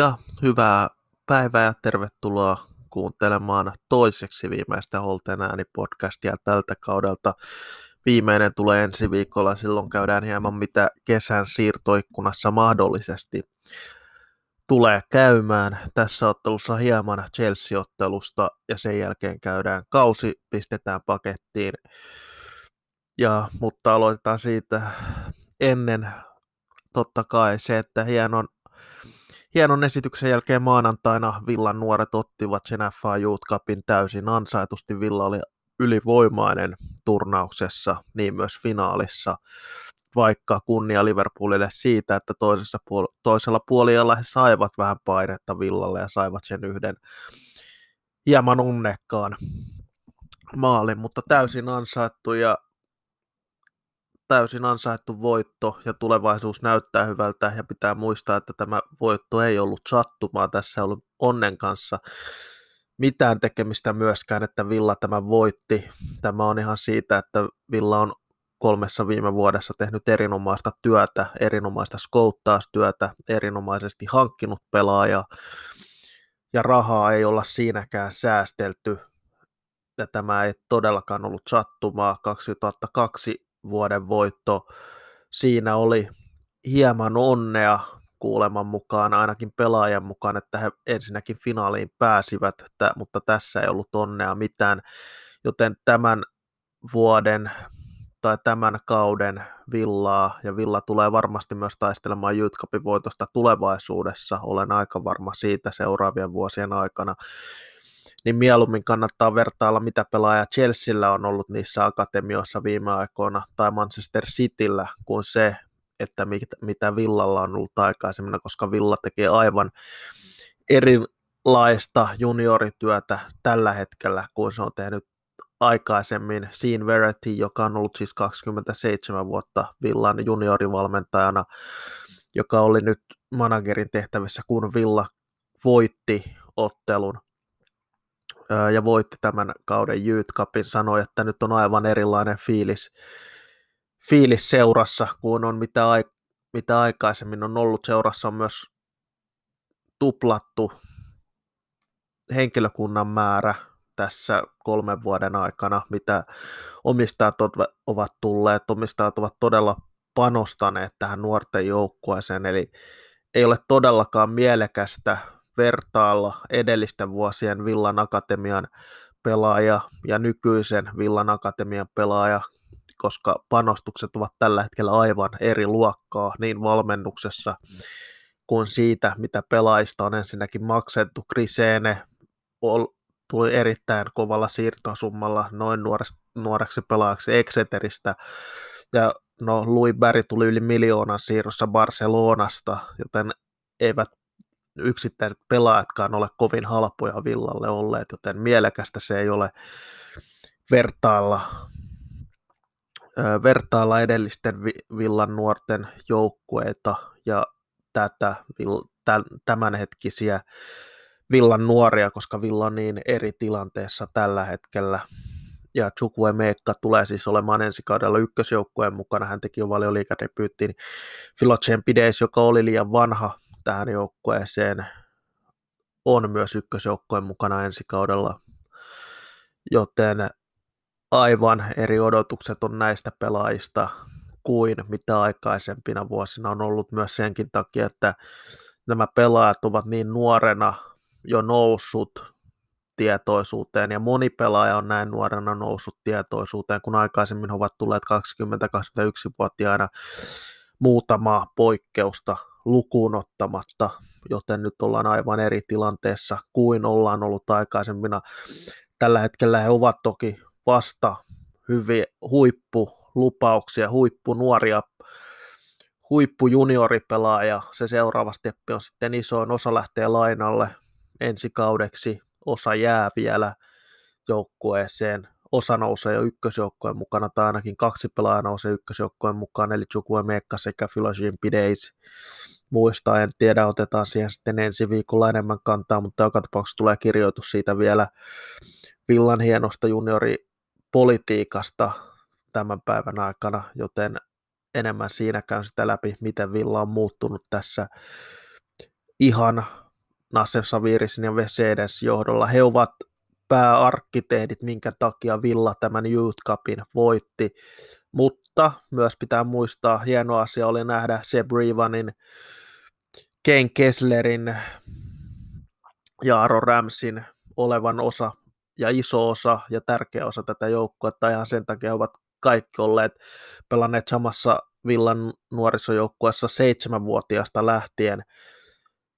Ja hyvää päivää ja tervetuloa kuuntelemaan toiseksi viimeistä Holten ääni-podcastia tältä kaudelta. Viimeinen tulee ensi viikolla, silloin käydään hieman mitä kesän siirtoikkunassa mahdollisesti tulee käymään. Tässä ottelussa hieman Chelsea-ottelusta ja sen jälkeen käydään kausi, pistetään pakettiin. Ja, mutta aloitetaan siitä ennen totta kai se, että hienon Hienon esityksen jälkeen maanantaina Villan nuoret ottivat sen FA Youth Cupin täysin ansaitusti. Villa oli ylivoimainen turnauksessa, niin myös finaalissa, vaikka kunnia Liverpoolille siitä, että toisessa puol- toisella puolella he saivat vähän painetta Villalle ja saivat sen yhden hieman unnekkaan maalin, mutta täysin ansaittu ja täysin ansaittu voitto ja tulevaisuus näyttää hyvältä ja pitää muistaa, että tämä voitto ei ollut sattumaa, tässä ei ollut onnen kanssa mitään tekemistä myöskään, että Villa tämä voitti. Tämä on ihan siitä, että Villa on kolmessa viime vuodessa tehnyt erinomaista työtä, erinomaista skouttaustyötä, erinomaisesti hankkinut pelaajaa ja rahaa ei olla siinäkään säästelty. Ja tämä ei todellakaan ollut sattumaa. 2002 vuoden voitto. Siinä oli hieman onnea kuuleman mukaan, ainakin pelaajan mukaan, että he ensinnäkin finaaliin pääsivät, mutta tässä ei ollut onnea mitään, joten tämän vuoden tai tämän kauden Villaa, ja Villa tulee varmasti myös taistelemaan Cupin voitosta tulevaisuudessa, olen aika varma siitä seuraavien vuosien aikana, niin mieluummin kannattaa vertailla, mitä pelaaja Chelsealla on ollut niissä akatemioissa viime aikoina tai Manchester Cityllä, kuin se, että mitä Villalla on ollut aikaisemmin, koska Villa tekee aivan erilaista juniorityötä tällä hetkellä, kuin se on tehnyt aikaisemmin. Sean Verity, joka on ollut siis 27 vuotta Villan juniorivalmentajana, joka oli nyt managerin tehtävissä, kun Villa voitti ottelun ja voitti tämän kauden Youth Cupin, sanoi, että nyt on aivan erilainen fiilis, fiilis seurassa kuin on mitä, ai, mitä aikaisemmin on ollut. Seurassa on myös tuplattu henkilökunnan määrä tässä kolmen vuoden aikana, mitä omistajat ovat tulleet. Omistajat ovat todella panostaneet tähän nuorten joukkueeseen, eli ei ole todellakaan mielekästä vertailla edellisten vuosien Villan Akatemian pelaaja ja nykyisen Villan Akatemian pelaaja, koska panostukset ovat tällä hetkellä aivan eri luokkaa niin valmennuksessa kuin siitä, mitä pelaajista on ensinnäkin maksettu. Kriseene tuli erittäin kovalla siirtosummalla noin nuoreksi, pelaajaksi Exeteristä, ja no Louis Barry tuli yli miljoonan siirrossa Barcelonasta, joten eivät yksittäiset pelaajatkaan ole kovin halpoja Villalle olleet, joten mielekästä se ei ole vertailla, vertailla edellisten Villan nuorten joukkueita ja tätä tämänhetkisiä Villan nuoria, koska Villa on niin eri tilanteessa tällä hetkellä. Ja Chukwe Meekka tulee siis olemaan ensi kaudella ykkösjoukkueen mukana. Hän teki jo valioliikadebyyttiin Philocen Pides, joka oli liian vanha tähän joukkueeseen on myös ykkösjoukkojen mukana ensi kaudella, joten aivan eri odotukset on näistä pelaajista kuin mitä aikaisempina vuosina on ollut myös senkin takia, että nämä pelaajat ovat niin nuorena jo noussut tietoisuuteen, ja moni pelaaja on näin nuorena noussut tietoisuuteen, kun aikaisemmin ovat tulleet 20-21-vuotiaana muutamaa poikkeusta lukuun ottamatta, joten nyt ollaan aivan eri tilanteessa kuin ollaan ollut aikaisemmina. Tällä hetkellä he ovat toki vasta hyviä huippulupauksia, huippunuoria, huippujunioripelaaja. Se seuraava steppi on sitten isoin, osa lähtee lainalle ensi kaudeksi, osa jää vielä joukkueeseen, osa nousee jo ykkösjoukkojen mukana, tai ainakin kaksi pelaajaa nousee ykkösjoukkojen mukaan, eli Chukwe Mekka sekä Philogene Pideis muistaa, en tiedä, otetaan siihen sitten ensi viikolla enemmän kantaa, mutta joka tapauksessa tulee kirjoitus siitä vielä Villan hienosta junioripolitiikasta tämän päivän aikana, joten enemmän siinä käyn sitä läpi, miten Villa on muuttunut tässä ihan Nasser Savirisin ja Vesedes johdolla. He ovat pääarkkitehdit, minkä takia Villa tämän Youth Cupin voitti. Mutta myös pitää muistaa, hieno asia oli nähdä Seb Rivanin, Ken Kesslerin ja Aaron Ramsin olevan osa ja iso osa ja tärkeä osa tätä joukkuetta. Ihan sen takia ovat kaikki olleet pelanneet samassa Villan nuorisojoukkueessa seitsemänvuotiaasta lähtien,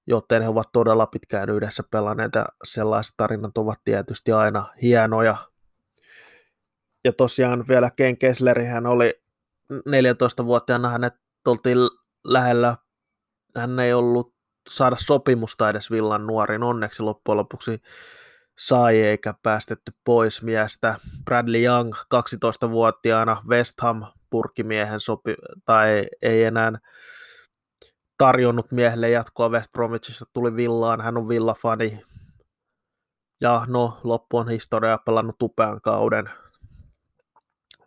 joten he ovat todella pitkään yhdessä pelanneet ja sellaiset tarinat ovat tietysti aina hienoja. Ja tosiaan vielä Ken Kessleri, hän oli 14-vuotiaana, hänet oltiin lähellä, hän ei ollut saada sopimusta edes Villan nuorin, onneksi loppujen lopuksi sai eikä päästetty pois miestä. Bradley Young 12-vuotiaana West Ham purkimiehen sopi, tai ei enää tarjonnut miehelle jatkoa West Bromwichissa, tuli Villaan, hän on Villa-fani. Ja no, loppu on historiaa pelannut upean kauden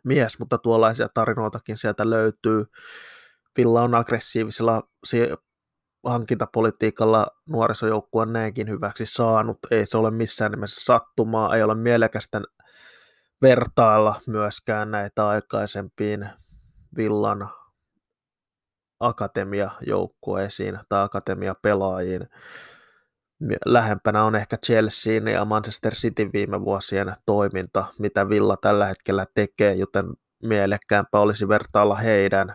mies, mutta tuollaisia tarinoitakin sieltä löytyy. Villa on aggressiivisella hankintapolitiikalla nuorisojoukkueen näinkin hyväksi saanut. Ei se ole missään nimessä sattumaa, ei ole mielekästä vertailla myöskään näitä aikaisempiin Villan akatemiajoukkueisiin tai akatemiapelaajiin. Lähempänä on ehkä Chelseain ja Manchester City viime vuosien toiminta, mitä Villa tällä hetkellä tekee, joten mielekkäämpää olisi vertailla heidän,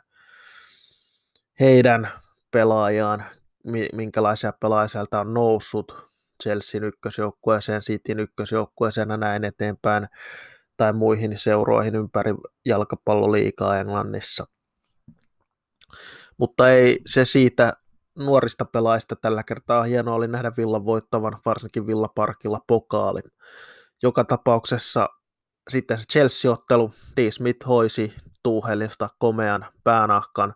heidän pelaajaan, minkälaisia pelaajia on noussut Chelsean ykkösjoukkueeseen, Cityn ykkösjoukkueeseen ja näin eteenpäin, tai muihin seuroihin ympäri jalkapalloliikaa Englannissa. Mutta ei se siitä nuorista pelaajista tällä kertaa hienoa oli nähdä Villan voittavan, varsinkin Villaparkilla pokaalin. Joka tapauksessa sitten se Chelsea-ottelu, D. Smith hoisi Tuuhelista komean päänahkan,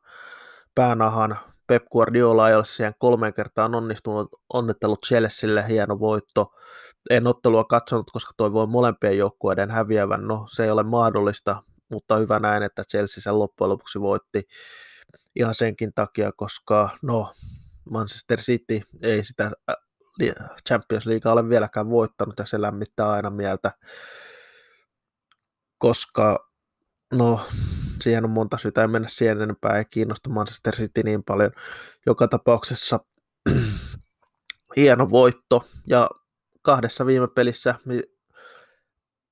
päänahan. Pep Guardiola ei ole siihen kolmeen kertaan onnistunut, onnittelut Chelsealle, hieno voitto. En ottelua katsonut, koska toivoin molempien joukkueiden häviävän, no se ei ole mahdollista, mutta hyvä näin, että Chelsea sen loppujen lopuksi voitti ihan senkin takia, koska no, Manchester City ei sitä Champions League ole vieläkään voittanut ja se lämmittää aina mieltä, koska no, siihen on monta syytä, ei mennä siihen enempää, ei kiinnosta Manchester City niin paljon. Joka tapauksessa hieno voitto ja kahdessa viime pelissä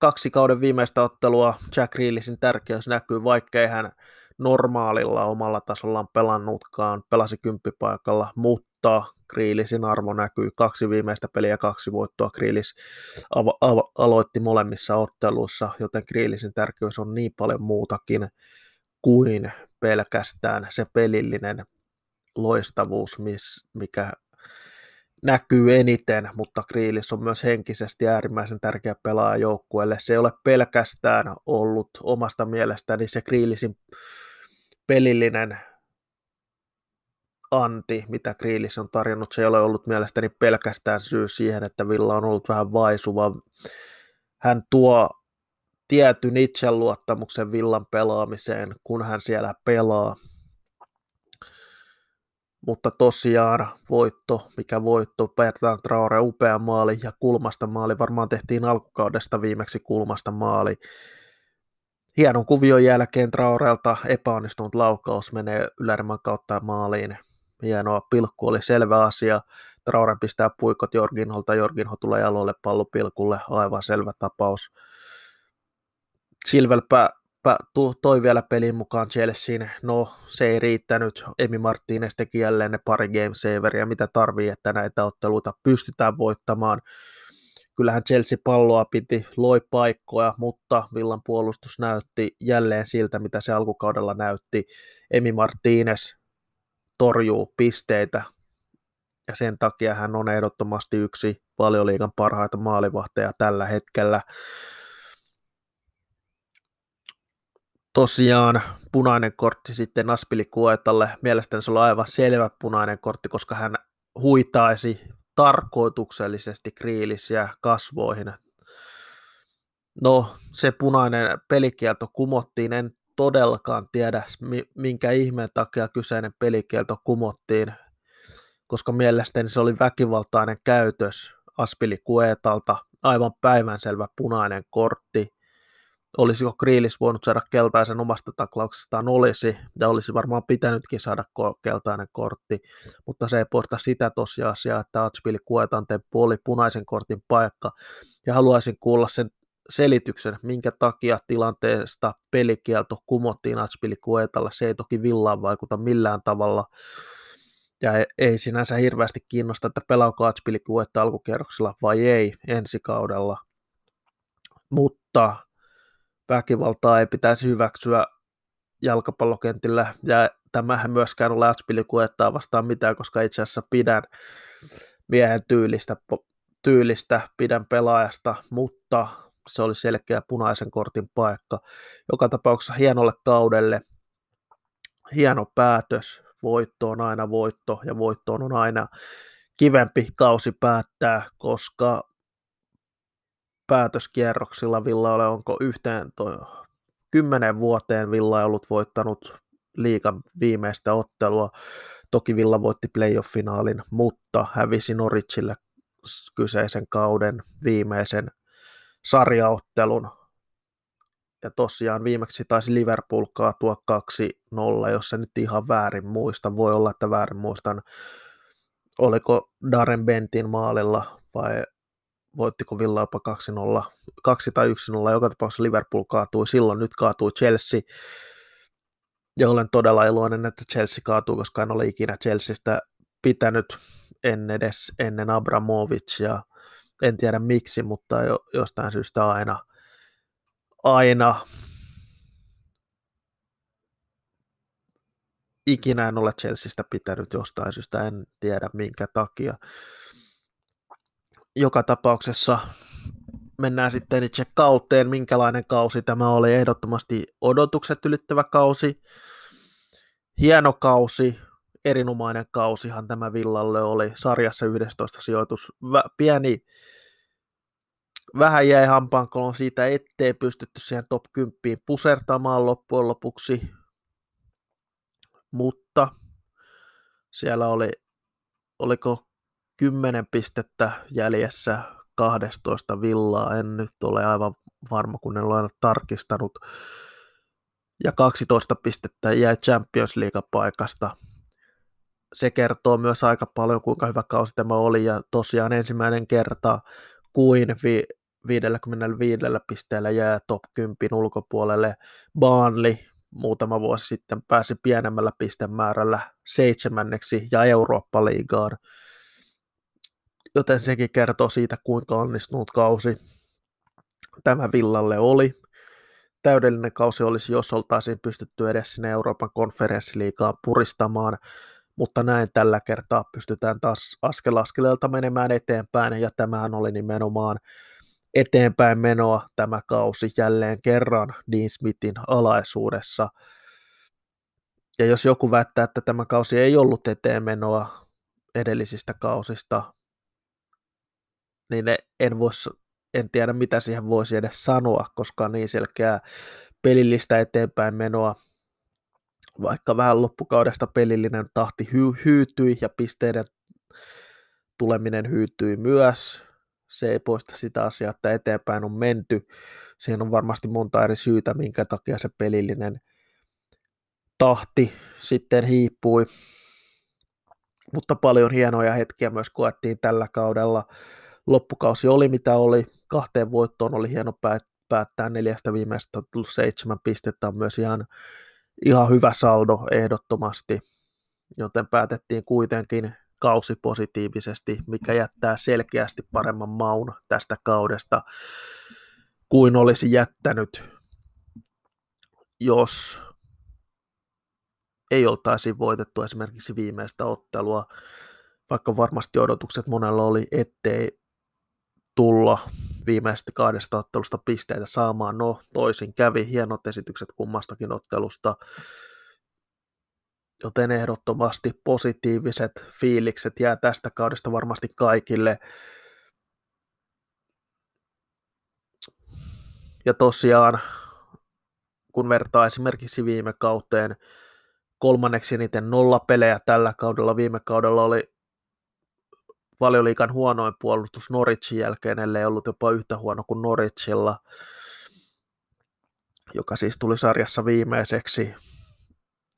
kaksi kauden viimeistä ottelua Jack Reelisin tärkeys näkyy, vaikkei hän normaalilla omalla tasollaan pelannutkaan, pelasi kymppipaikalla, mutta Kriilisin arvo näkyy kaksi viimeistä peliä, kaksi voittoa Kriilis avo- avo- aloitti molemmissa otteluissa, joten Kriilisin tärkeys on niin paljon muutakin kuin pelkästään se pelillinen loistavuus, miss, mikä näkyy eniten, mutta Kriilis on myös henkisesti äärimmäisen tärkeä pelaaja joukkueelle. Se ei ole pelkästään ollut omasta mielestäni se Kriilisin pelillinen anti, mitä Kriilis on tarjonnut, se ei ole ollut mielestäni pelkästään syy siihen, että Villa on ollut vähän vaisuva. Hän tuo tietyn itseluottamuksen Villan pelaamiseen, kun hän siellä pelaa. Mutta tosiaan voitto, mikä voitto, Bertrand Traore upea maali ja kulmasta maali, varmaan tehtiin alkukaudesta viimeksi kulmasta maali. Hienon kuvion jälkeen Traorelta epäonnistunut laukaus menee Ylärmän kautta maaliin. Hienoa pilkku oli selvä asia. Traore pistää puikot Jorginholta, Jorginho tulee jaloille pallopilkulle, aivan selvä tapaus. Silvelpä toi vielä pelin mukaan Chelseain. No, se ei riittänyt. Emi Martinez teki jälleen ne pari game saveria, mitä tarvii, että näitä otteluita pystytään voittamaan. Kyllähän Chelsea palloa piti, loi paikkoja, mutta Villan puolustus näytti jälleen siltä, mitä se alkukaudella näytti. Emi Martinez torjuu pisteitä, ja sen takia hän on ehdottomasti yksi valioliigan parhaita maalivahteja tällä hetkellä. Tosiaan punainen kortti sitten Aspili Kuetalle. Mielestäni se oli aivan selvä punainen kortti, koska hän huitaisi tarkoituksellisesti kriilisiä kasvoihin. No, se punainen pelikielto kumottiin, en todellakaan tiedä, minkä ihmeen takia kyseinen pelikielto kumottiin, koska mielestäni se oli väkivaltainen käytös Aspili Kuetalta, aivan päivänselvä punainen kortti. Olisiko Kriilis voinut saada keltaisen omasta taklauksestaan olisi, ja olisi varmaan pitänytkin saada keltainen kortti, mutta se ei poista sitä tosiasiaa, että Atspili Kuetan temppu oli punaisen kortin paikka, ja haluaisin kuulla sen selityksen, minkä takia tilanteesta pelikielto kumottiin Atspili Kuetalle. Se ei toki villaan vaikuta millään tavalla, ja e-, ei sinänsä hirveästi kiinnosta, että pelaako Atspili Kuetta alkukierroksella vai ei ensi kaudella, mutta väkivaltaa ei pitäisi hyväksyä jalkapallokentillä, ja tämähän myöskään ole Atspili Kuettaa vastaan mitään, koska itse asiassa pidän miehen tyylistä, tyylistä pidän pelaajasta, mutta se oli selkeä punaisen kortin paikka. Joka tapauksessa hienolle kaudelle, hieno päätös, voitto on aina voitto ja voittoon on aina kivempi kausi päättää, koska päätöskierroksilla Villa onko yhteen to, kymmenen vuoteen Villa ei ollut voittanut liikan viimeistä ottelua. Toki Villa voitti playoff-finaalin, mutta hävisi Norwichille kyseisen kauden viimeisen sarjaottelun. Ja tosiaan viimeksi taisi Liverpool kaatua 2-0, jos se nyt ihan väärin muista. Voi olla, että väärin muistan. Oliko Darren Bentin maalilla vai voittiko Villa jopa 2-0, 2 tai 1-0, joka tapauksessa Liverpool kaatui silloin, nyt kaatui Chelsea, ja olen todella iloinen, että Chelsea kaatuu, koska en ole ikinä Chelseastä pitänyt en edes ennen Abramovicia, en tiedä miksi, mutta jo, jostain syystä aina, aina ikinä en ole Chelseastä pitänyt jostain syystä, en tiedä minkä takia. Joka tapauksessa mennään sitten itse kauteen, minkälainen kausi tämä oli, ehdottomasti odotukset ylittävä kausi, hieno kausi, erinomainen kausihan tämä Villalle oli, sarjassa 11 sijoitus, pieni vähän jäi hampaankolon siitä, ettei pystytty siihen top 10 pusertamaan loppujen lopuksi, mutta siellä oli, oliko 10 pistettä jäljessä 12 villaa, en nyt ole aivan varma, kun en ole aina tarkistanut, ja 12 pistettä jäi Champions League-paikasta. Se kertoo myös aika paljon, kuinka hyvä kausi tämä oli, ja tosiaan ensimmäinen kerta kuin vi- 55 pisteellä jää top 10 ulkopuolelle. Baanli muutama vuosi sitten pääsi pienemmällä pistemäärällä seitsemänneksi ja Eurooppa-liigaan. Joten sekin kertoo siitä, kuinka onnistunut kausi tämä Villalle oli. Täydellinen kausi olisi, jos oltaisiin pystytty edes sinne Euroopan konferenssiliigaan puristamaan, mutta näin tällä kertaa pystytään taas askel askeleelta menemään eteenpäin, ja tämähän oli nimenomaan eteenpäin menoa tämä kausi jälleen kerran Dean Smithin alaisuudessa. Ja jos joku väittää, että tämä kausi ei ollut eteenmenoa edellisistä kausista, niin en, vois, en tiedä mitä siihen voisi edes sanoa, koska niin selkeää pelillistä eteenpäin menoa. Vaikka vähän loppukaudesta pelillinen tahti hy- hyytyi ja pisteiden tuleminen hyytyi myös, se ei poista sitä asiaa, että eteenpäin on menty. Siihen on varmasti monta eri syytä, minkä takia se pelillinen tahti sitten hiipui. Mutta paljon hienoja hetkiä myös koettiin tällä kaudella. Loppukausi oli mitä oli, kahteen voittoon oli hieno päättää neljästä viimeistä plus seitsemän pistettä on myös ihan, ihan hyvä saldo ehdottomasti, joten päätettiin kuitenkin kausi positiivisesti, mikä jättää selkeästi paremman maun tästä kaudesta kuin olisi jättänyt, jos ei oltaisi voitettu esimerkiksi viimeistä ottelua, vaikka varmasti odotukset monella oli, ettei tulla viimeistä kahdesta ottelusta pisteitä saamaan. No, toisin kävi hienot esitykset kummastakin ottelusta joten ehdottomasti positiiviset fiilikset jää tästä kaudesta varmasti kaikille. Ja tosiaan, kun vertaa esimerkiksi viime kauteen, kolmanneksi eniten nolla pelejä tällä kaudella, viime kaudella oli valioliikan huonoin puolustus Norwichin jälkeen, ellei ollut jopa yhtä huono kuin Norwichilla, joka siis tuli sarjassa viimeiseksi,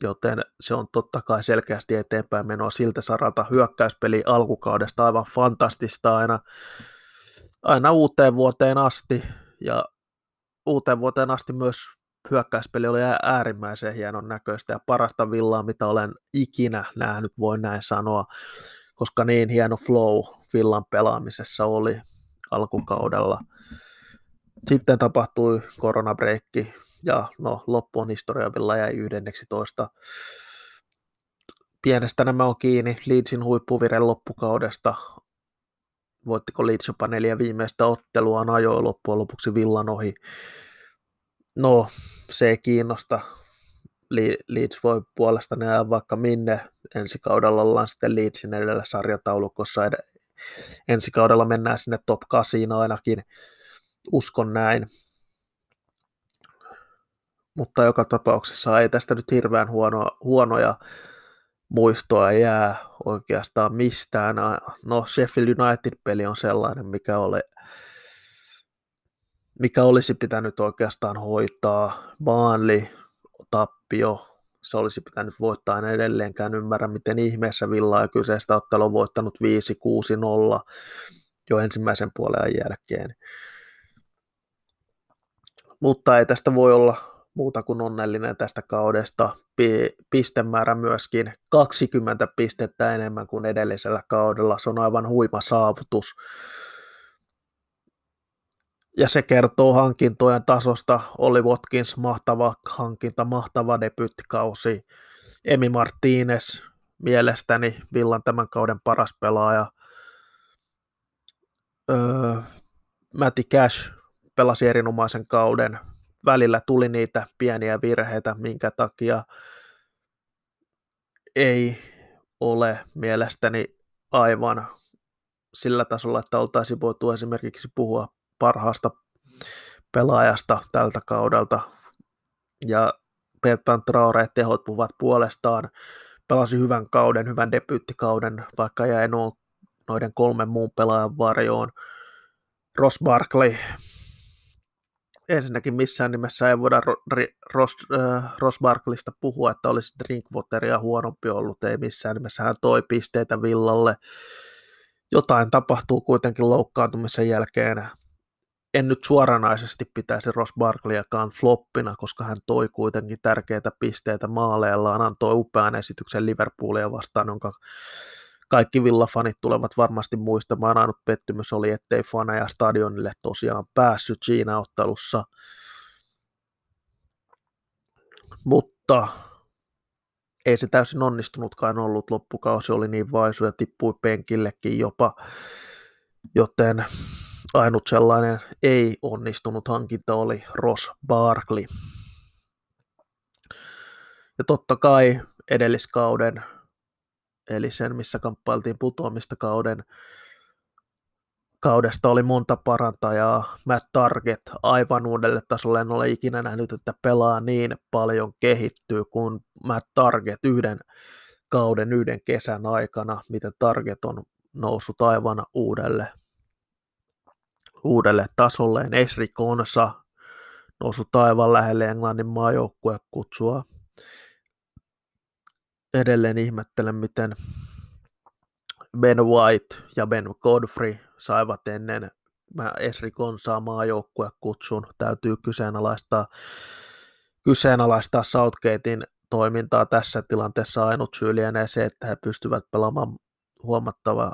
joten se on totta kai selkeästi eteenpäin menoa siltä saralta. Hyökkäyspeli alkukaudesta aivan fantastista aina, aina uuteen vuoteen asti, ja uuteen vuoteen asti myös hyökkäyspeli oli äärimmäisen hienon näköistä. Ja parasta villaa, mitä olen ikinä nähnyt, voin näin sanoa, koska niin hieno flow villan pelaamisessa oli alkukaudella. Sitten tapahtui koronabreikki ja no, loppu on historia, Villa jäi 11. Pienestä nämä on kiinni. Leedsin huippuvire loppukaudesta. Voittiko Leeds jopa neljä viimeistä otteluaan ajoi loppujen lopuksi Villan ohi no se ei kiinnosta. Leeds voi puolestaan ajaa vaikka minne. Ensi kaudella ollaan sitten Leedsin edellä sarjataulukossa. Ensi kaudella mennään sinne top 8 ainakin. Uskon näin. Mutta joka tapauksessa ei tästä nyt hirveän huono, huonoja muistoa jää oikeastaan mistään. No Sheffield United-peli on sellainen, mikä oli mikä olisi pitänyt oikeastaan hoitaa. Baanli, tappio, se olisi pitänyt voittaa en edelleenkään ymmärrä, miten ihmeessä Villa ja kyseistä ottelu on voittanut 5-6-0 jo ensimmäisen puolen jälkeen. Mutta ei tästä voi olla muuta kuin onnellinen tästä kaudesta. Pistemäärä myöskin 20 pistettä enemmän kuin edellisellä kaudella. Se on aivan huima saavutus ja se kertoo hankintojen tasosta. Oli Watkins, mahtava hankinta, mahtava debyyttikausi. Emi Martinez, mielestäni Villan tämän kauden paras pelaaja. Öö, Matti Cash pelasi erinomaisen kauden. Välillä tuli niitä pieniä virheitä, minkä takia ei ole mielestäni aivan sillä tasolla, että oltaisiin voitu esimerkiksi puhua parhaasta pelaajasta tältä kaudelta. Ja Bertrand Traore tehot puhuvat puolestaan. Pelasi hyvän kauden, hyvän debyyttikauden, vaikka jäi nuo, noiden kolmen muun pelaajan varjoon. Ross Barkley, ensinnäkin missään nimessä ei voida Ross, äh, Ross Barkleysta puhua, että olisi Drinkwateria huonompi ollut, ei missään nimessä hän toi pisteitä Villalle. Jotain tapahtuu kuitenkin loukkaantumisen jälkeen en nyt suoranaisesti pitäisi Ross Barkleyakaan floppina, koska hän toi kuitenkin tärkeitä pisteitä maaleillaan, antoi upean esityksen Liverpoolia vastaan, jonka kaikki villafanit tulevat varmasti muistamaan. Ainut pettymys oli, ettei faneja stadionille tosiaan päässyt siinä ottelussa. Mutta ei se täysin onnistunutkaan ollut. Loppukausi oli niin vaisu ja tippui penkillekin jopa, joten ainut sellainen ei onnistunut hankinta oli Ross Barkley. Ja totta kai edelliskauden, eli sen missä kamppailtiin putoamista kauden, kaudesta oli monta parantajaa. Matt Target aivan uudelle tasolle en ole ikinä nähnyt, että pelaa niin paljon kehittyy kuin Matt Target yhden kauden, yhden kesän aikana, miten Target on noussut aivan uudelle uudelle tasolleen. Esri Konsa noussut taivaan lähelle Englannin maajoukkue kutsua. Edelleen ihmettelen, miten Ben White ja Ben Godfrey saivat ennen Esri Konsaa maajoukkue kutsun. Täytyy kyseenalaistaa, kyseenalaistaa Southgatein toimintaa tässä tilanteessa. Ainut syy lienee se, että he pystyvät pelaamaan huomattava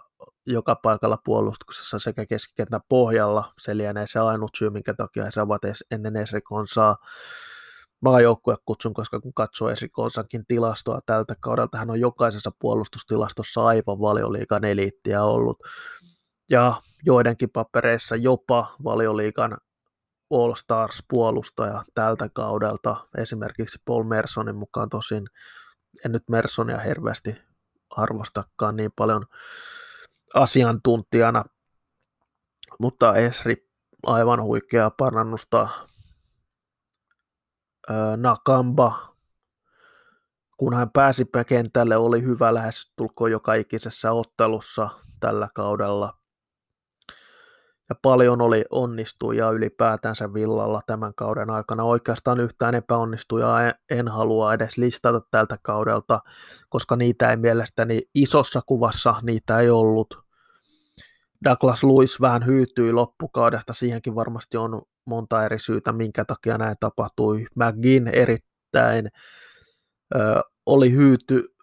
joka paikalla puolustuksessa sekä keskikentän pohjalla. Se lienee se ainut syy, minkä takia he saavat ennen Esrikonsaa maajoukkuekutsun, koska kun katsoo Esrikonsankin tilastoa tältä kaudelta, hän on jokaisessa puolustustilastossa aivan valioliikan eliittiä ollut. Ja joidenkin papereissa jopa valioliikan All Stars-puolustaja tältä kaudelta, esimerkiksi Paul Mersonin mukaan tosin, en nyt Mersonia hirveästi arvostakaan niin paljon asiantuntijana, mutta Esri aivan huikea parannusta. Nakamba kun hän pääsi kentälle, oli hyvä lähes tulkoon joka ikisessä ottelussa tällä kaudella. Ja paljon oli onnistuja ylipäätänsä Villalla tämän kauden aikana. Oikeastaan yhtään epäonnistujaa en halua edes listata tältä kaudelta, koska niitä ei mielestäni isossa kuvassa niitä ei ollut. Douglas Lewis vähän hyytyi loppukaudesta, siihenkin varmasti on monta eri syytä, minkä takia näin tapahtui. McGinn erittäin ö, oli hyyty,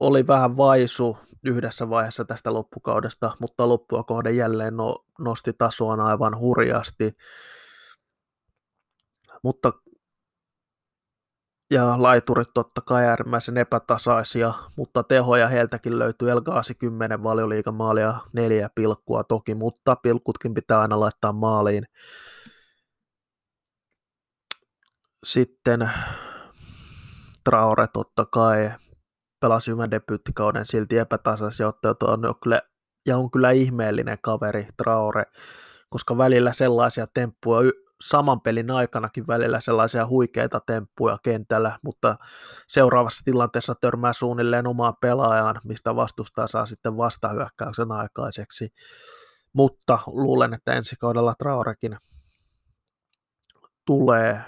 oli vähän vaisu yhdessä vaiheessa tästä loppukaudesta, mutta loppua kohden jälleen no, nosti tasoaan aivan hurjasti. Mutta ja laiturit totta kai äärimmäisen epätasaisia, mutta tehoja heiltäkin löytyy Elgaasi 10 valioliikan maalia neljä pilkkua toki, mutta pilkutkin pitää aina laittaa maaliin. Sitten Traore totta kai pelasi hyvän debyyttikauden silti epätasaisia otteita on kyllä, ja on kyllä ihmeellinen kaveri Traore, koska välillä sellaisia temppuja saman pelin aikanakin välillä sellaisia huikeita temppuja kentällä, mutta seuraavassa tilanteessa törmää suunnilleen omaan pelaajaan, mistä vastustaa saa sitten vastahyökkäyksen aikaiseksi. Mutta luulen, että ensi kaudella Traorekin tulee,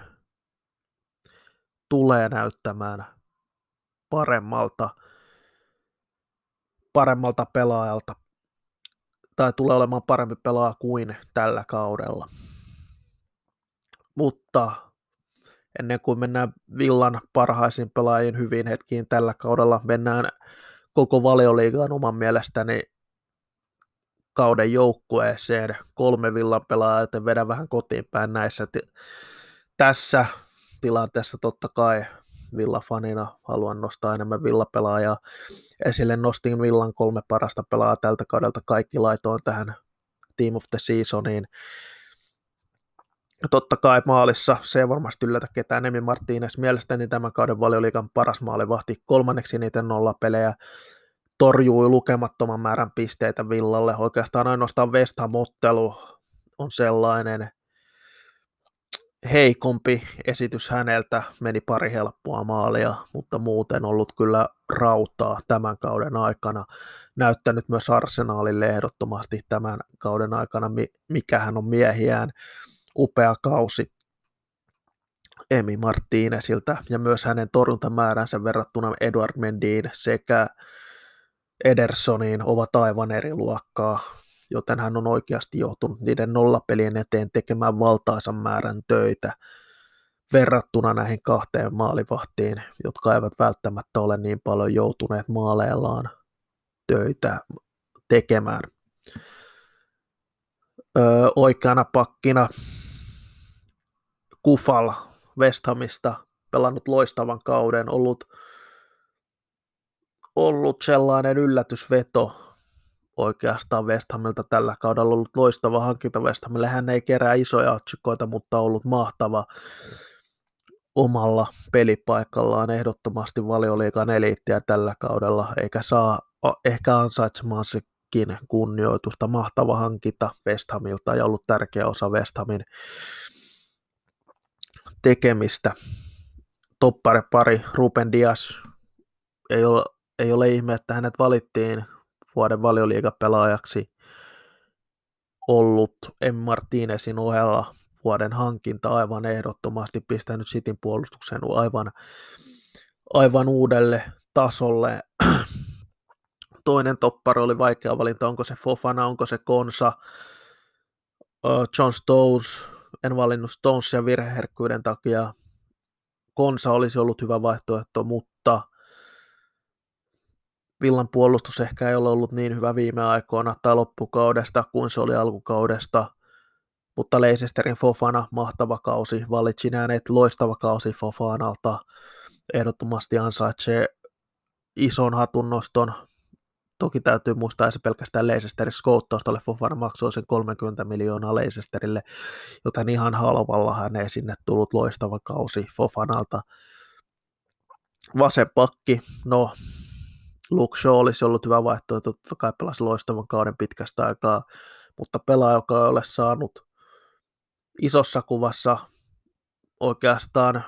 tulee näyttämään paremmalta, paremmalta pelaajalta tai tulee olemaan parempi pelaaja kuin tällä kaudella. Mutta ennen kuin mennään Villan parhaisiin pelaajien hyvin hetkiin tällä kaudella, mennään koko valioliigaan oman mielestäni kauden joukkueeseen. Kolme Villan pelaajaa, joten vedän vähän kotiin päin näissä. Tässä tilanteessa totta kai Villa-fanina haluan nostaa enemmän Villa-pelaajaa. Esille nostin Villan kolme parasta pelaajaa tältä kaudelta. Kaikki laitoin tähän Team of the Seasoniin. Totta kai maalissa, se ei varmasti yllätä ketään. Emi Martínez mielestäni tämän kauden valioliikan paras maalivahti. Kolmanneksi niiden nollapelejä torjui lukemattoman määrän pisteitä Villalle. Oikeastaan ainoastaan West Ham-ottelu on sellainen heikompi esitys häneltä. Meni pari helppoa maalia, mutta muuten ollut kyllä rautaa tämän kauden aikana. Näyttänyt myös Arsenaalille ehdottomasti tämän kauden aikana, mikä hän on miehiään upea kausi Emi Martinezilta ja myös hänen torjuntamääränsä verrattuna Edward Mendiin sekä Edersoniin ovat aivan eri luokkaa, joten hän on oikeasti joutunut niiden nollapelien eteen tekemään valtaisan määrän töitä verrattuna näihin kahteen maalivahtiin, jotka eivät välttämättä ole niin paljon joutuneet maaleillaan töitä tekemään. Öö, oikeana pakkina Kufal West Hamista, pelannut loistavan kauden, ollut, ollut sellainen yllätysveto oikeastaan West Hamilta tällä kaudella, ollut loistava hankinta West Hamille. Hän ei kerää isoja otsikoita, mutta ollut mahtava omalla pelipaikallaan ehdottomasti valioliikan eliittiä tällä kaudella, eikä saa ehkä ansaitsemaansakin kunnioitusta. Mahtava hankinta West Hamilta ja ollut tärkeä osa West Hamin tekemistä. Toppare pari, Ruben Dias, ei ole, ei ole ihme, että hänet valittiin vuoden valioliigapelaajaksi ollut M. Martinezin ohella vuoden hankinta aivan ehdottomasti pistänyt Sitin puolustuksen aivan, aivan uudelle tasolle. Toinen toppari oli vaikea valinta, onko se Fofana, onko se Konsa, John Stones, en valinnut Stonesia virheherkkyyden takia. Konsa olisi ollut hyvä vaihtoehto, mutta Villan puolustus ehkä ei ole ollut niin hyvä viime aikoina tai loppukaudesta kuin se oli alkukaudesta, mutta Leicesterin Fofana, mahtava kausi, valitsin äänet, loistava kausi Fofanalta, ehdottomasti ansaitsee ison hatunnoston Toki täytyy muistaa, että se pelkästään Leicesterin skouttaustalle Fofana maksoi sen 30 miljoonaa Leicesterille, joten ihan halvalla hän ei sinne tullut. Loistava kausi Fofanalta. Vasen pakki, no Luke Shaw olisi ollut hyvä vaihtoehto, totta kai pelasi loistavan kauden pitkästä aikaa, mutta pelaaja, joka ei ole saanut isossa kuvassa oikeastaan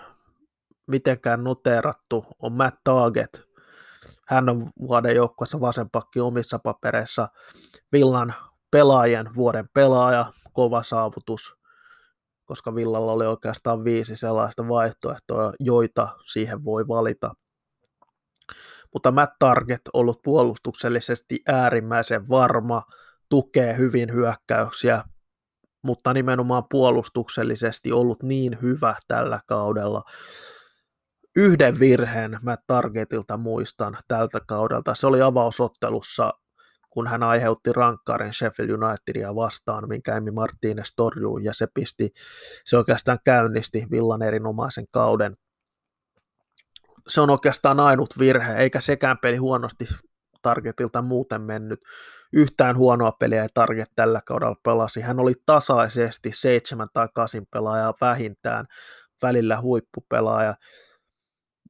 mitenkään noteerattu, on Matt Target. Hän on vuoden joukkueessa vasenpakki omissa papereissa. Villan pelaajien vuoden pelaaja, kova saavutus, koska Villalla oli oikeastaan viisi sellaista vaihtoehtoa, joita siihen voi valita. Mutta Matt Target ollut puolustuksellisesti äärimmäisen varma, tukee hyvin hyökkäyksiä, mutta nimenomaan puolustuksellisesti ollut niin hyvä tällä kaudella. Yhden virheen mä Targetilta muistan tältä kaudelta. Se oli avausottelussa, kun hän aiheutti rankkarin Sheffield Unitedia vastaan, minkä Emi Martinez torjui, ja se pisti, se oikeastaan käynnisti Villan erinomaisen kauden. Se on oikeastaan ainut virhe, eikä sekään peli huonosti Targetilta muuten mennyt. Yhtään huonoa peliä ei Target tällä kaudella pelasi. Hän oli tasaisesti seitsemän tai kasin pelaajaa vähintään, välillä huippupelaaja.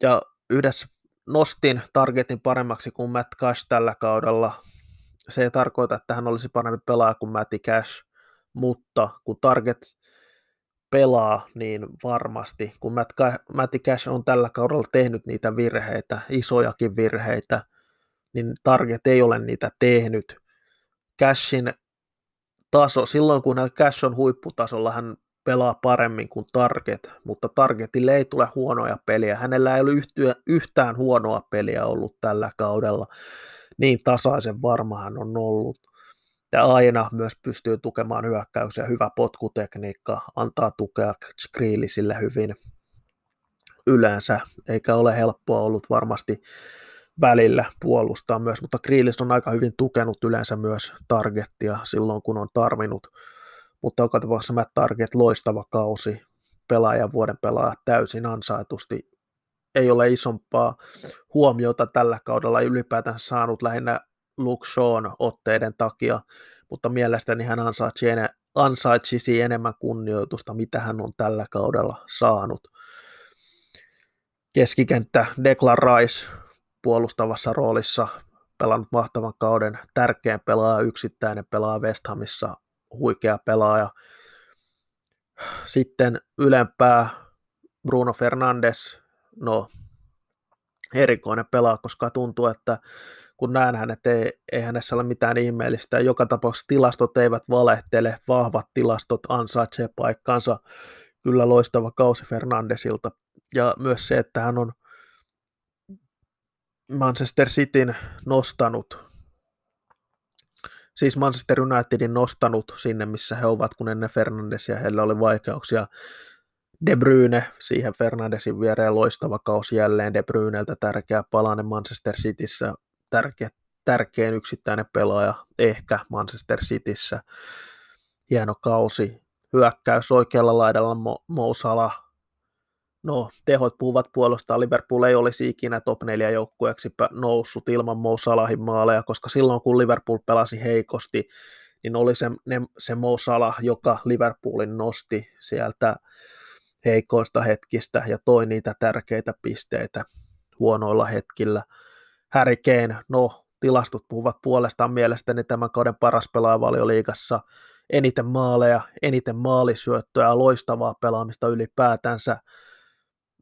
Ja yhdessä nostin Targetin paremmaksi kuin Matt Cash tällä kaudella. Se ei tarkoita, että hän olisi parempi pelaaja kuin Matt Cash, mutta kun Target pelaa, niin varmasti, kun Matt Cash on tällä kaudella tehnyt niitä virheitä, isojakin virheitä, niin Target ei ole niitä tehnyt. Cashin taso, silloin kun Cash on huipputasolla, hän pelaa paremmin kuin Target, mutta Targetille ei tule huonoja peliä. Hänellä ei ole yhtyä, yhtään huonoa peliä ollut tällä kaudella. Niin tasaisen varma hän on ollut. Ja aina myös pystyy tukemaan hyökkäyksiä. Hyvä potkutekniikka antaa tukea Skriilisille hyvin yleensä, eikä ole helppoa ollut varmasti välillä puolustaa myös, mutta Kriilis on aika hyvin tukenut yleensä myös targettia silloin, kun on tarvinnut. Mutta joka tapauksessa Matt Target loistava kausi, pelaajan vuoden pelaaja täysin ansaitusti. Ei ole isompaa huomiota tällä kaudella ylipäätään saanut lähinnä Luke Shawn otteiden takia, mutta mielestäni hän ansaitsi ansaitsisi enemmän kunnioitusta, mitä hän on tällä kaudella saanut. Keskikenttä Declan Rice puolustavassa roolissa pelannut mahtavan kauden, tärkein pelaaja, yksittäinen pelaaja West Hamissa, huikea pelaaja. Sitten ylempää Bruno Fernandes, no erikoinen pelaaja, koska tuntuu, että kun näen hänet, ei, ei hänessä ole mitään ihmeellistä. Joka tapauksessa tilastot eivät valehtele, vahvat tilastot ansaitsee paikkansa. Kyllä loistava kausi Fernandesilta. Ja myös se, että hän on Manchester Cityn nostanut, siis Manchester Unitedin nostanut sinne, missä he ovat, kun ennen Fernandesia heillä oli vaikeuksia. De Bruyne siihen Fernandesin viereen loistava kausi jälleen De Bruyneltä tärkeä palanen Manchester Cityssä, tärkeä, tärkein yksittäinen pelaaja ehkä Manchester Cityssä. Hieno kausi, hyökkäys oikealla laidalla Mo, Mo Salah, no, tehot puhuvat puolestaan, Liverpool ei olisi ikinä top 4 joukkueeksi noussut ilman Mo Salahin maaleja, koska silloin kun Liverpool pelasi heikosti, niin oli se, ne, se Mo Salah, joka Liverpoolin nosti sieltä heikoista hetkistä ja toi niitä tärkeitä pisteitä huonoilla hetkillä. Harry Kane, no tilastot puhuvat puolestaan mielestäni tämän kauden paras pelaaja valioliigassa, eniten maaleja, eniten maalisyöttöä, loistavaa pelaamista ylipäätänsä,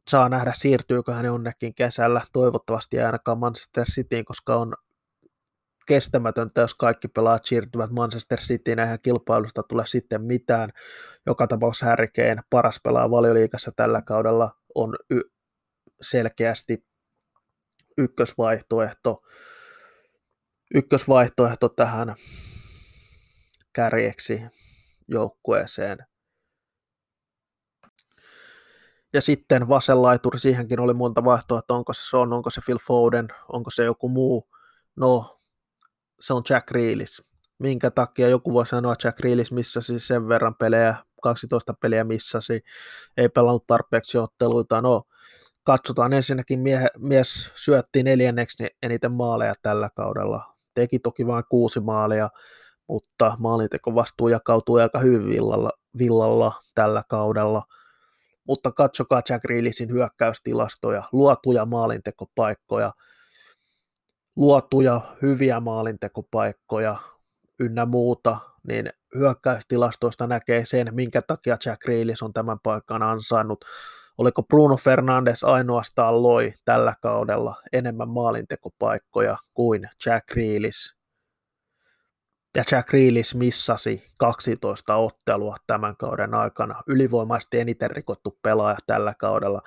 saa nähdä, siirtyykö hän jonnekin kesällä. Toivottavasti ei ainakaan Manchester Cityin, koska on kestämätöntä, jos kaikki pelaat siirtyvät Manchester Cityin, eihän kilpailusta tule sitten mitään. Joka tapauksessa härkeen paras pelaa valioliikassa tällä kaudella on y- selkeästi ykkösvaihtoehto, ykkösvaihtoehto tähän kärjeksi joukkueeseen. Ja sitten vasenlaituri, siihenkin oli monta vaihtoehtoa, onko se Son, onko se Phil Foden, onko se joku muu. No, se on Jack Reelis. Minkä takia joku voi sanoa Jack Reelis missasi sen verran pelejä, 12 peliä missasi, ei pelannut tarpeeksi otteluita. No, katsotaan ensinnäkin mie- mies syötti neljänneksi eniten maaleja tällä kaudella. Teki toki vain kuusi maalia, mutta maalinteko vastuu jakautuu aika hyvin villalla, villalla tällä kaudella – mutta katsokaa Jack Grealishin hyökkäystilastoja, luotuja maalintekopaikkoja, luotuja hyviä maalintekopaikkoja ynnä muuta, niin hyökkäystilastoista näkee sen, minkä takia Jack Grealish on tämän paikan ansainnut. Oliko Bruno Fernandes ainoastaan loi tällä kaudella enemmän maalintekopaikkoja kuin Jack Reelis. Ja Jack Reelis missasi 12 ottelua tämän kauden aikana. Ylivoimaisesti eniten rikottu pelaaja tällä kaudella.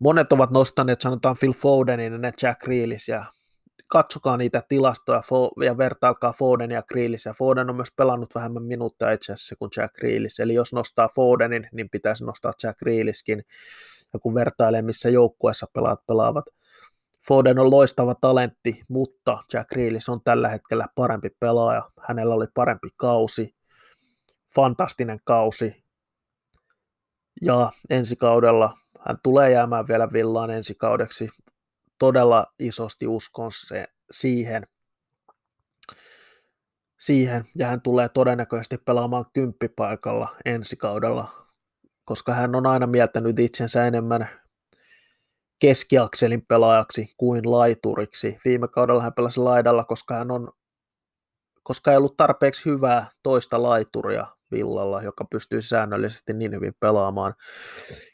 Monet ovat nostaneet, sanotaan Phil Fodenin ja Jack Reelis ja katsokaa niitä tilastoja ja vertailkaa Foden ja Ja Foden on myös pelannut vähemmän minuuttia itse asiassa kuin Jack Grealish, eli jos nostaa Fodenin, niin pitäisi nostaa Jack Grealishin. Ja kun vertailee, missä joukkueessa pelaat pelaavat, Foden on loistava talentti, mutta Jack Grealish on tällä hetkellä parempi pelaaja. Hänellä oli parempi kausi, fantastinen kausi. Ja ensi kaudella hän tulee jäämään vielä villaan ensi kaudeksi todella isosti uskon se, siihen, siihen, ja hän tulee todennäköisesti pelaamaan kymppipaikalla ensi kaudella, koska hän on aina mieltänyt itsensä enemmän keskiakselin pelaajaksi kuin laituriksi. Viime kaudella hän pelasi laidalla, koska hän on koska ei ollut tarpeeksi hyvää toista laituria Villalla, joka pystyy säännöllisesti niin hyvin pelaamaan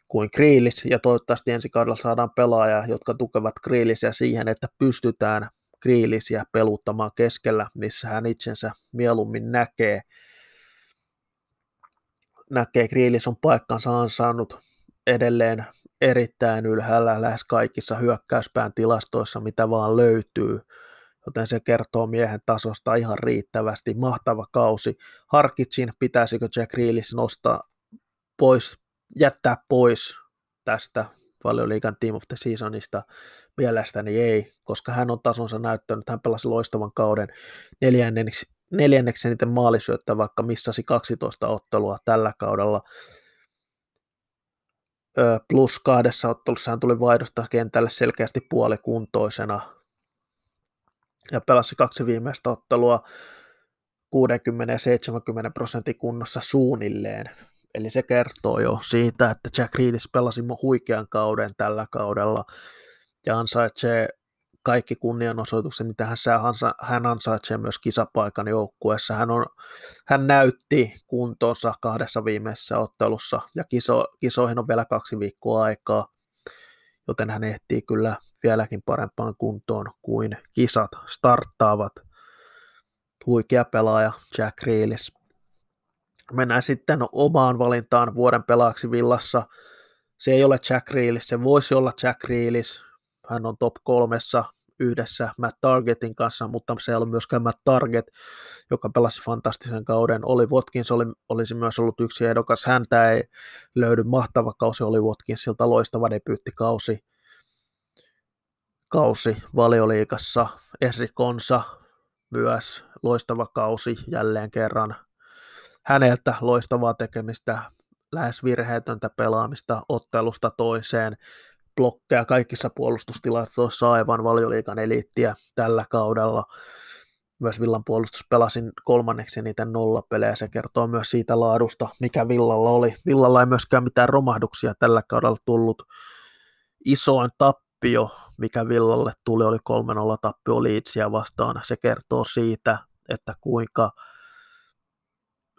kuin Kriilis, ja toivottavasti ensi kaudella saadaan pelaajia, jotka tukevat Kriilisiä siihen, että pystytään Kriilisiä peluttamaan keskellä, missä hän itsensä mieluummin näkee. Näkee, Kriilis on paikkansa ansainnut edelleen erittäin ylhäällä lähes kaikissa hyökkäyspään tilastoissa, mitä vaan löytyy joten se kertoo miehen tasosta ihan riittävästi. Mahtava kausi. Harkitsin, pitäisikö Jack Reelis nostaa pois, jättää pois tästä valioliikan Team of the Seasonista. Mielestäni ei, koska hän on tasonsa näyttänyt, hän pelasi loistavan kauden neljänneksi, neljänneksi eniten maalisyöttä, vaikka missasi 12 ottelua tällä kaudella. Plus kahdessa ottelussa hän tuli vaihdosta kentälle selkeästi puolikuntoisena, ja pelasi kaksi viimeistä ottelua 60 ja 70 prosentin kunnossa suunnilleen. Eli se kertoo jo siitä, että Jack Reedis pelasi huikean kauden tällä kaudella ja ansaitsee kaikki kunnianosoitukset, mitä hän, hän ansaitsee myös kisapaikan joukkueessa. Hän, on, hän näytti kuntonsa kahdessa viimeisessä ottelussa ja kiso, kisoihin on vielä kaksi viikkoa aikaa, joten hän ehtii kyllä vieläkin parempaan kuntoon kuin kisat starttaavat. Huikea pelaaja Jack Reelis. Mennään sitten omaan valintaan vuoden pelaaksi villassa. Se ei ole Jack Reelis, se voisi olla Jack Reelis. Hän on top kolmessa yhdessä Matt Targetin kanssa, mutta se ei ole myöskään Matt Target, joka pelasi fantastisen kauden. Oli Watkins oli, olisi myös ollut yksi ehdokas. Häntä ei löydy mahtava kausi, oli Watkinsilta loistava debyyttikausi kausi valioliikassa. Esri Konsa myös loistava kausi jälleen kerran. Häneltä loistavaa tekemistä, lähes virheetöntä pelaamista ottelusta toiseen, blokkeja kaikissa puolustustilastoissa aivan valioliikan eliittiä tällä kaudella. Myös Villan puolustus pelasin kolmanneksi niitä nollapelejä. Se kertoo myös siitä laadusta, mikä Villalla oli. Villalla ei myöskään mitään romahduksia tällä kaudella tullut. Isoin tappio mikä Villalle tuli, oli 3-0 tappio Leedsia vastaan. Se kertoo siitä, että kuinka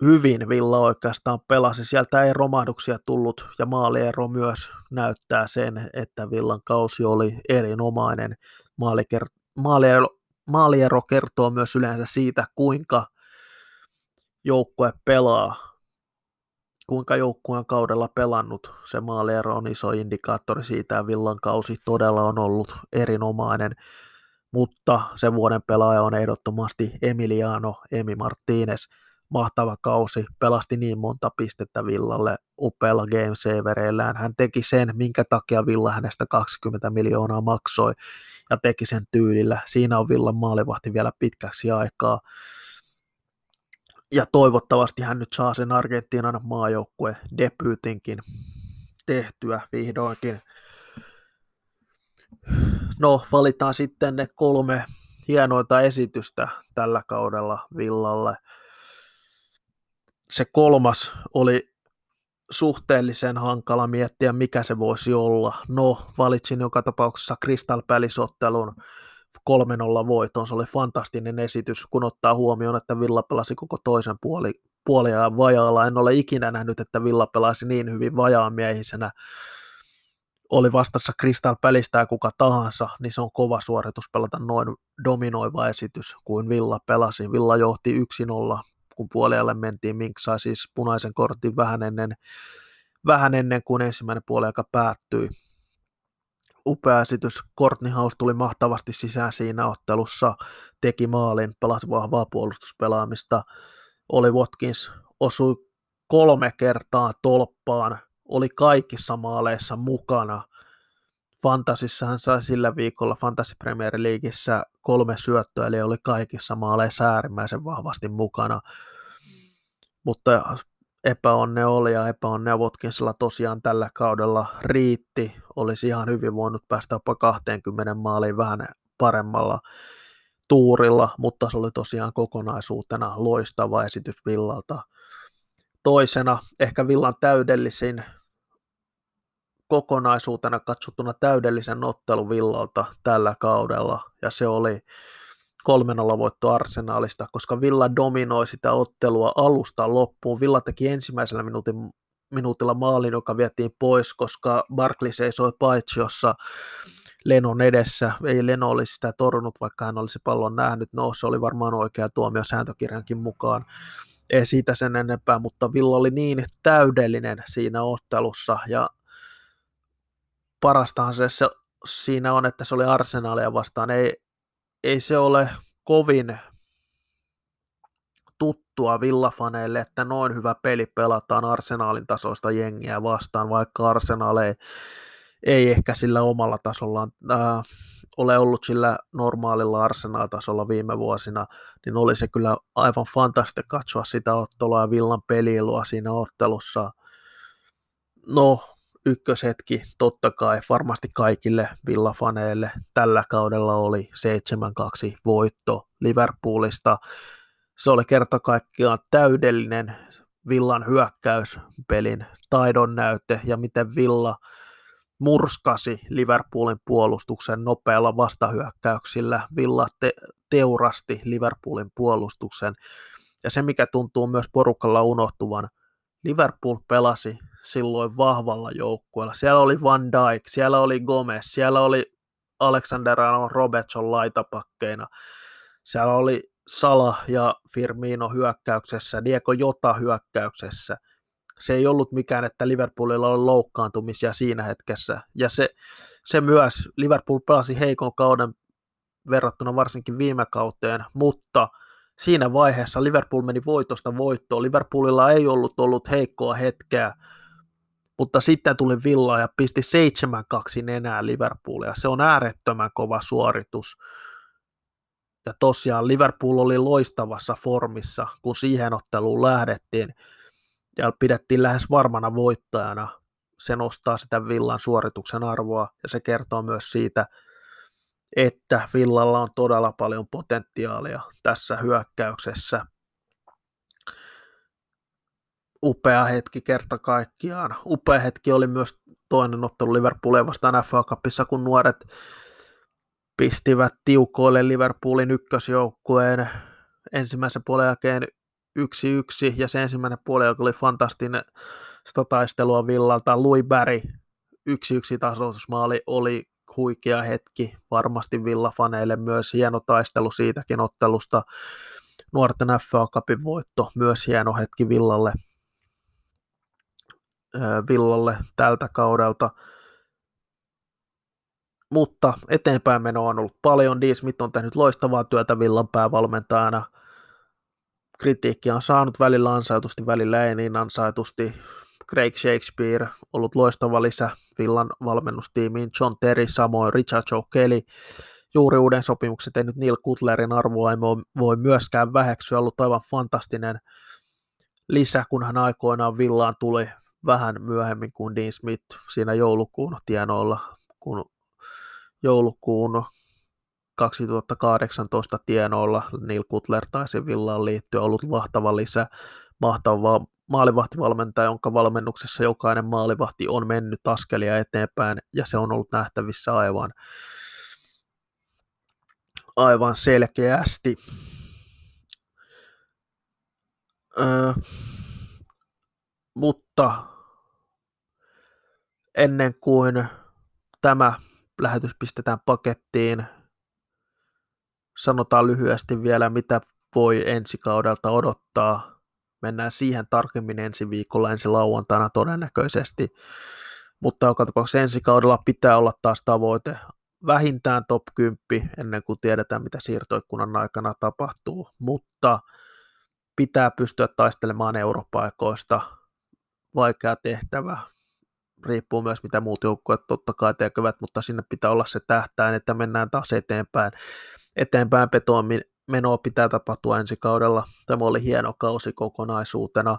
hyvin Villa oikeastaan pelasi. Sieltä ei romahduksia tullut ja maaliero myös näyttää sen, että Villan kausi oli erinomainen. Maaliker- maaliero, maaliero kertoo myös yleensä siitä, kuinka joukkue pelaa kuinka joukkueen kaudella pelannut. Se maaliero on iso indikaattori siitä, Villan kausi todella on ollut erinomainen, mutta se vuoden pelaaja on ehdottomasti Emiliano Emi Martinez. Mahtava kausi, pelasti niin monta pistettä Villalle upealla gamesavereillään. Hän teki sen, minkä takia Villa hänestä 20 miljoonaa maksoi ja teki sen tyylillä. Siinä on Villan maalivahti vielä pitkäksi aikaa ja toivottavasti hän nyt saa sen Argentiinan maajoukkue debyytinkin tehtyä vihdoinkin. No, valitaan sitten ne kolme hienoita esitystä tällä kaudella Villalle. Se kolmas oli suhteellisen hankala miettiä, mikä se voisi olla. No, valitsin joka tapauksessa Crystal Palace-ottelun 3-0 voiton. Se oli fantastinen esitys, kun ottaa huomioon, että Villa pelasi koko toisen puoli, puoliajan vajaalla. En ole ikinä nähnyt, että Villa pelasi niin hyvin vajaamiehisenä oli vastassa Crystal Pälistä ja kuka tahansa, niin se on kova suoritus pelata noin dominoiva esitys kuin Villa pelasi. Villa johti 1-0, kun puolialle mentiin, Mink sai siis punaisen kortin vähän ennen, vähän ennen kuin ensimmäinen puoliaika päättyi. Upea esitys. Courtney House tuli mahtavasti sisään siinä ottelussa, teki maalin, pelasi vahvaa puolustuspelaamista. Oli Watkins osui kolme kertaa tolppaan, oli kaikissa maaleissa mukana. Fantasissa hän sai sillä viikolla Fantasy Premier Leagueissä kolme syöttöä, eli oli kaikissa maaleissa äärimmäisen vahvasti mukana. Mutta epäonne oli ja epäonne Watkinsilla tosiaan tällä kaudella riitti. Olisi ihan hyvin voinut päästä jopa 20 maaliin vähän paremmalla tuurilla, mutta se oli tosiaan kokonaisuutena loistava esitys Villalta toisena ehkä Villan täydellisin kokonaisuutena katsottuna täydellisen ottelu Villalta tällä kaudella, ja se oli 3-0 voitto Arsenalista, koska Villa dominoi sitä ottelua alusta loppuun. Villa teki ensimmäisellä minuutin, minuutilla maalin, joka vietiin pois, koska Barkley seisoi paitsiossa Lenon edessä. Ei Leno olisi sitä torunut, vaikka hän olisi pallon nähnyt. No, se oli varmaan oikea tuomio sääntökirjankin mukaan ei siitä sen enempää, mutta Villa oli niin täydellinen siinä ottelussa ja parastahan se, se siinä on, että se oli Arsenalia vastaan. Ei, ei se ole kovin tuttua villafaneille, että noin hyvä peli pelataan Arsenaalin tasoista jengiä vastaan, vaikka Arsenal ei, ei ehkä sillä omalla tasollaan äh, ole ollut sillä normaalilla Arsenal-tasolla viime vuosina, niin oli se kyllä aivan fantastista katsoa sitä ottelua ja Villan peliilua siinä ottelussa. No, ykköshetki totta kai varmasti kaikille villafaneille tällä kaudella oli 7-2 voitto Liverpoolista. Se oli kerta kaikkiaan täydellinen Villan hyökkäyspelin taidon näyte ja miten Villa – murskasi Liverpoolin puolustuksen nopealla vastahyökkäyksillä. Villa te- teurasti Liverpoolin puolustuksen. Ja se, mikä tuntuu myös porukalla unohtuvan, Liverpool pelasi silloin vahvalla joukkueella. Siellä oli Van Dijk, siellä oli Gomez, siellä oli Alexander Arnold Robertson laitapakkeina. Siellä oli Sala ja Firmino hyökkäyksessä, Diego Jota hyökkäyksessä – se ei ollut mikään, että Liverpoolilla oli loukkaantumisia siinä hetkessä. Ja se, se myös, Liverpool pelasi heikon kauden verrattuna varsinkin viime kauteen, mutta siinä vaiheessa Liverpool meni voitosta voittoon. Liverpoolilla ei ollut ollut heikkoa hetkeä, mutta sitten tuli Villa ja pisti 7-2 enää Liverpoolia. Se on äärettömän kova suoritus. Ja tosiaan Liverpool oli loistavassa formissa, kun siihen otteluun lähdettiin ja pidettiin lähes varmana voittajana. Se nostaa sitä Villan suorituksen arvoa ja se kertoo myös siitä, että Villalla on todella paljon potentiaalia tässä hyökkäyksessä. Upea hetki kerta kaikkiaan. Upea hetki oli myös toinen ottelu Liverpoolia vastaan FA Cupissa, kun nuoret pistivät tiukoille Liverpoolin ykkösjoukkueen ensimmäisen puolen jälkeen yksi yksi ja se ensimmäinen puoli, oli fantastinen taistelua Villalta. Louis Barry yksi yksi tasoitusmaali oli huikea hetki, varmasti Villa-faneille myös hieno taistelu siitäkin ottelusta. Nuorten FA Cupin voitto, myös hieno hetki Villalle, Villalle tältä kaudelta. Mutta eteenpäin meno on ollut paljon. D. Smith on tehnyt loistavaa työtä Villan päävalmentajana – kritiikkiä on saanut välillä ansaitusti, välillä ei niin ansaitusti. Craig Shakespeare ollut loistava lisä Villan valmennustiimiin, John Terry samoin, Richard Joe Kelly, juuri uuden sopimuksen tehnyt Neil Cutlerin arvoa ei voi myöskään väheksyä, ollut aivan fantastinen lisä, kun hän aikoinaan Villaan tuli vähän myöhemmin kuin Dean Smith siinä joulukuun tienoilla, kun joulukuun 2018 tienoilla Neil Kutler taisi Villaan liittyä, ollut mahtava lisä, mahtava maalivahtivalmentaja, jonka valmennuksessa jokainen maalivahti on mennyt askelia eteenpäin, ja se on ollut nähtävissä aivan, aivan selkeästi. Öö, mutta ennen kuin tämä lähetys pistetään pakettiin. Sanotaan lyhyesti vielä, mitä voi ensi kaudelta odottaa. Mennään siihen tarkemmin ensi viikolla, ensi lauantaina todennäköisesti. Mutta joka tapauksessa ensi kaudella pitää olla taas tavoite vähintään top 10 ennen kuin tiedetään, mitä siirtoikkunan aikana tapahtuu. Mutta pitää pystyä taistelemaan europaikoista. Vaikea tehtävä. Riippuu myös, mitä muut joukkueet totta kai tekevät, mutta sinne pitää olla se tähtäin, että mennään taas eteenpäin. Eteenpäin petoon menoa pitää tapahtua ensi kaudella. Tämä oli hieno kausi kokonaisuutena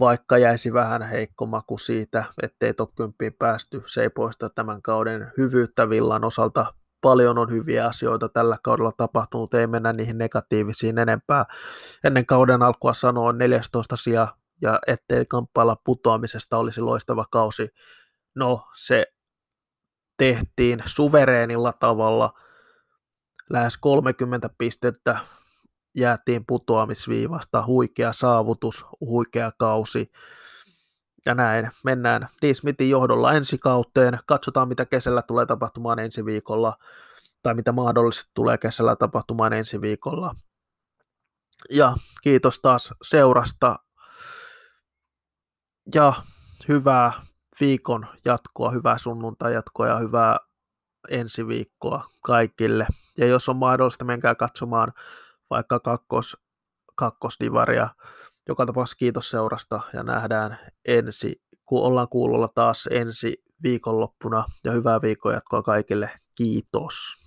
vaikka jäisi vähän heikko maku siitä, ettei top 10 päästy, se ei poista tämän kauden hyvyyttä Villan osalta. Paljon on hyviä asioita tällä kaudella tapahtunut, ei mennä niihin negatiivisiin enempää. Ennen kauden alkua sanoa 14 sija ja ettei kamppailla putoamisesta olisi loistava kausi. No, se tehtiin suvereenilla tavalla, lähes 30 pistettä jäätiin putoamisviivasta, huikea saavutus, huikea kausi. Ja näin, mennään Lee Smithin johdolla ensi kauteen, katsotaan mitä kesällä tulee tapahtumaan ensi viikolla, tai mitä mahdollisesti tulee kesällä tapahtumaan ensi viikolla. Ja kiitos taas seurasta, ja hyvää viikon jatkoa, hyvää sunnuntai jatkoa ja hyvää ensi viikkoa kaikille. Ja jos on mahdollista, menkää katsomaan vaikka kakkos, kakkosdivaria. Joka tapauksessa kiitos seurasta ja nähdään ensi, kun ollaan kuulolla taas ensi viikonloppuna ja hyvää viikon jatkoa kaikille. Kiitos.